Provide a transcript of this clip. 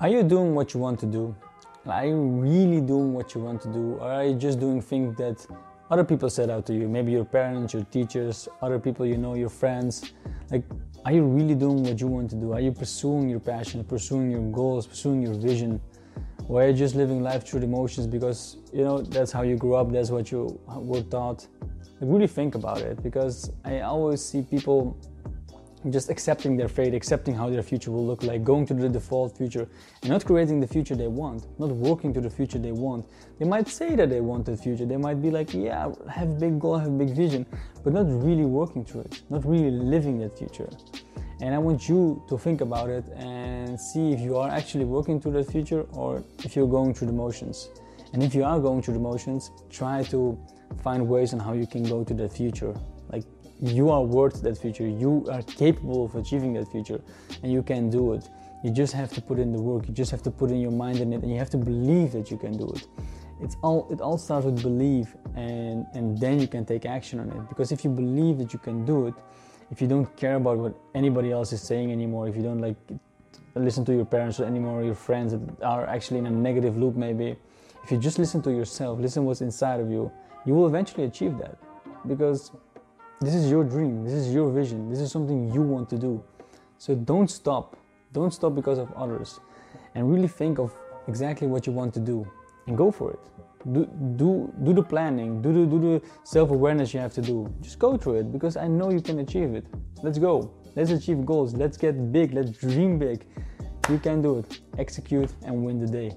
Are you doing what you want to do? Are you really doing what you want to do? Or are you just doing things that other people set out to you? Maybe your parents, your teachers, other people you know, your friends. Like, are you really doing what you want to do? Are you pursuing your passion, pursuing your goals, pursuing your vision? Or are you just living life through emotions because, you know, that's how you grew up, that's what you were taught? Like, really think about it because I always see people just accepting their fate, accepting how their future will look like, going to the default future, and not creating the future they want, not working to the future they want. They might say that they want the future, they might be like, yeah, have big goal, have big vision, but not really working to it, not really living that future. And I want you to think about it and see if you are actually working to that future or if you're going through the motions. And if you are going through the motions, try to find ways on how you can go to that future. Like you are worth that future. You are capable of achieving that future and you can do it. You just have to put in the work. You just have to put in your mind in it and you have to believe that you can do it. It's all it all starts with belief and and then you can take action on it. Because if you believe that you can do it, if you don't care about what anybody else is saying anymore, if you don't like listen to your parents anymore, your friends that are actually in a negative loop maybe, if you just listen to yourself, listen what's inside of you, you will eventually achieve that. Because this is your dream, this is your vision, this is something you want to do. So don't stop. Don't stop because of others. And really think of exactly what you want to do and go for it. Do, do, do the planning, do the, do the self awareness you have to do. Just go through it because I know you can achieve it. Let's go. Let's achieve goals. Let's get big. Let's dream big. You can do it. Execute and win the day.